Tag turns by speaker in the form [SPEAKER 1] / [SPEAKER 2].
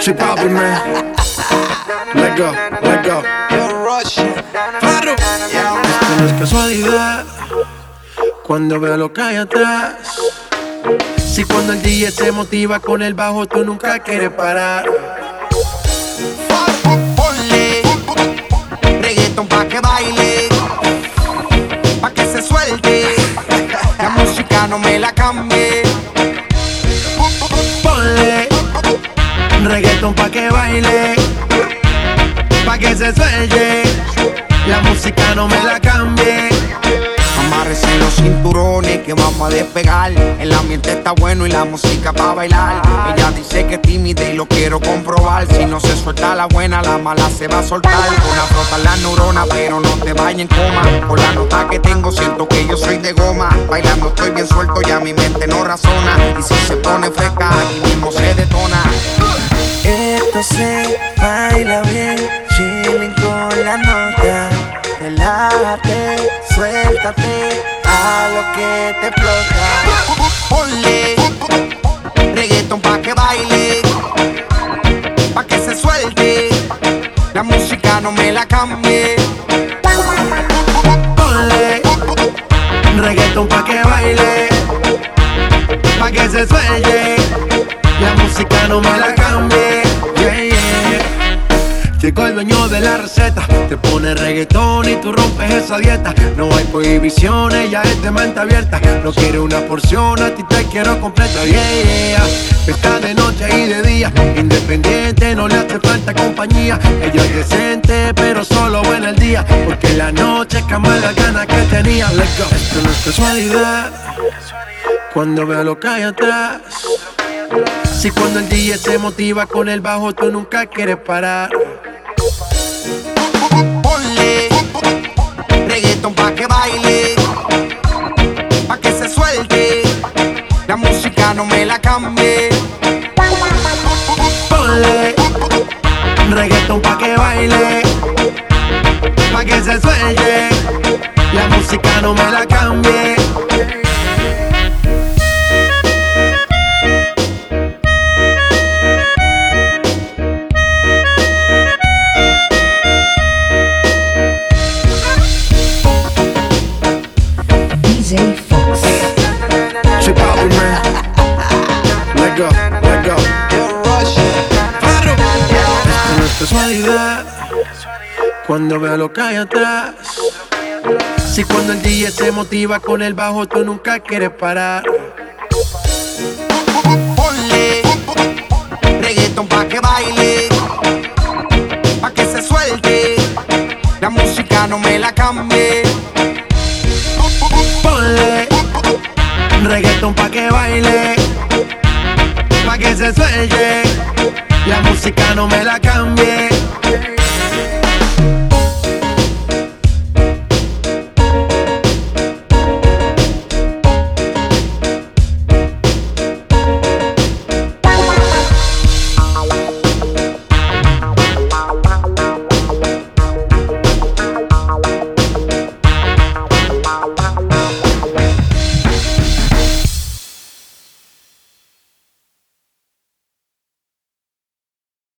[SPEAKER 1] She poppin', man. Let go, let go. Claro. Esto no es casualidad. Cuando veo lo que hay atrás. Si cuando el DJ se motiva con el bajo, tú nunca quieres parar.
[SPEAKER 2] Ponle reggaeton pa' que baile, pa' que se suelte. La música no me la cambie.
[SPEAKER 1] Pa' que baile, pa' que se suelte. La música no me la cambie.
[SPEAKER 2] Amárrese los cinturones que vamos a despegar. El ambiente está bueno y la música pa' bailar. Ella dice que es tímida y lo quiero comprobar. Si no se suelta la buena, la mala se va a soltar. La frota la neurona, pero no te vayas en coma. Por la nota que tengo, siento que yo soy de goma. Bailando estoy bien suelto, ya mi mente no razona. Y si se pone fresca, aquí mismo se detona.
[SPEAKER 3] Esto se baila bien, chilling con la nota. Relájate, suéltate a lo que te explota.
[SPEAKER 2] Ponle reggaeton pa' que baile, pa' que se suelte. La música no me la cambie.
[SPEAKER 1] Ponle reggaeton pa' que baile, pa' que se suelte. La música no me la cambie. Llegó el dueño de la receta, te pone reggaetón y tú rompes esa dieta. No hay prohibiciones, ya es de mente abierta. No quiere una porción, a ti te quiero completa. Yeah, yeah. Está de noche y de día, independiente, no le hace falta compañía. Ella es decente, pero solo buena el día, porque en la noche cambia la gana que tenía. Let's go. Esto no es casualidad, cuando veo lo que hay atrás. Si cuando el DJ se motiva con el bajo, tú nunca quieres parar.
[SPEAKER 2] Que baile, pa' que se suelte. La música no me la cambie.
[SPEAKER 1] Ponle reggaeton pa' que baile, pa' que se suelte. La música no me la cambie. Casualidad. Cuando veo lo que hay atrás. Si cuando el DJ se motiva con el bajo, tú nunca quieres parar.
[SPEAKER 2] Ponle reggaeton pa' que baile, pa' que se suelte. La música no me la cambie.
[SPEAKER 1] Ponle reggaeton pa' que baile, pa' que se suelte. La música no me la cambie.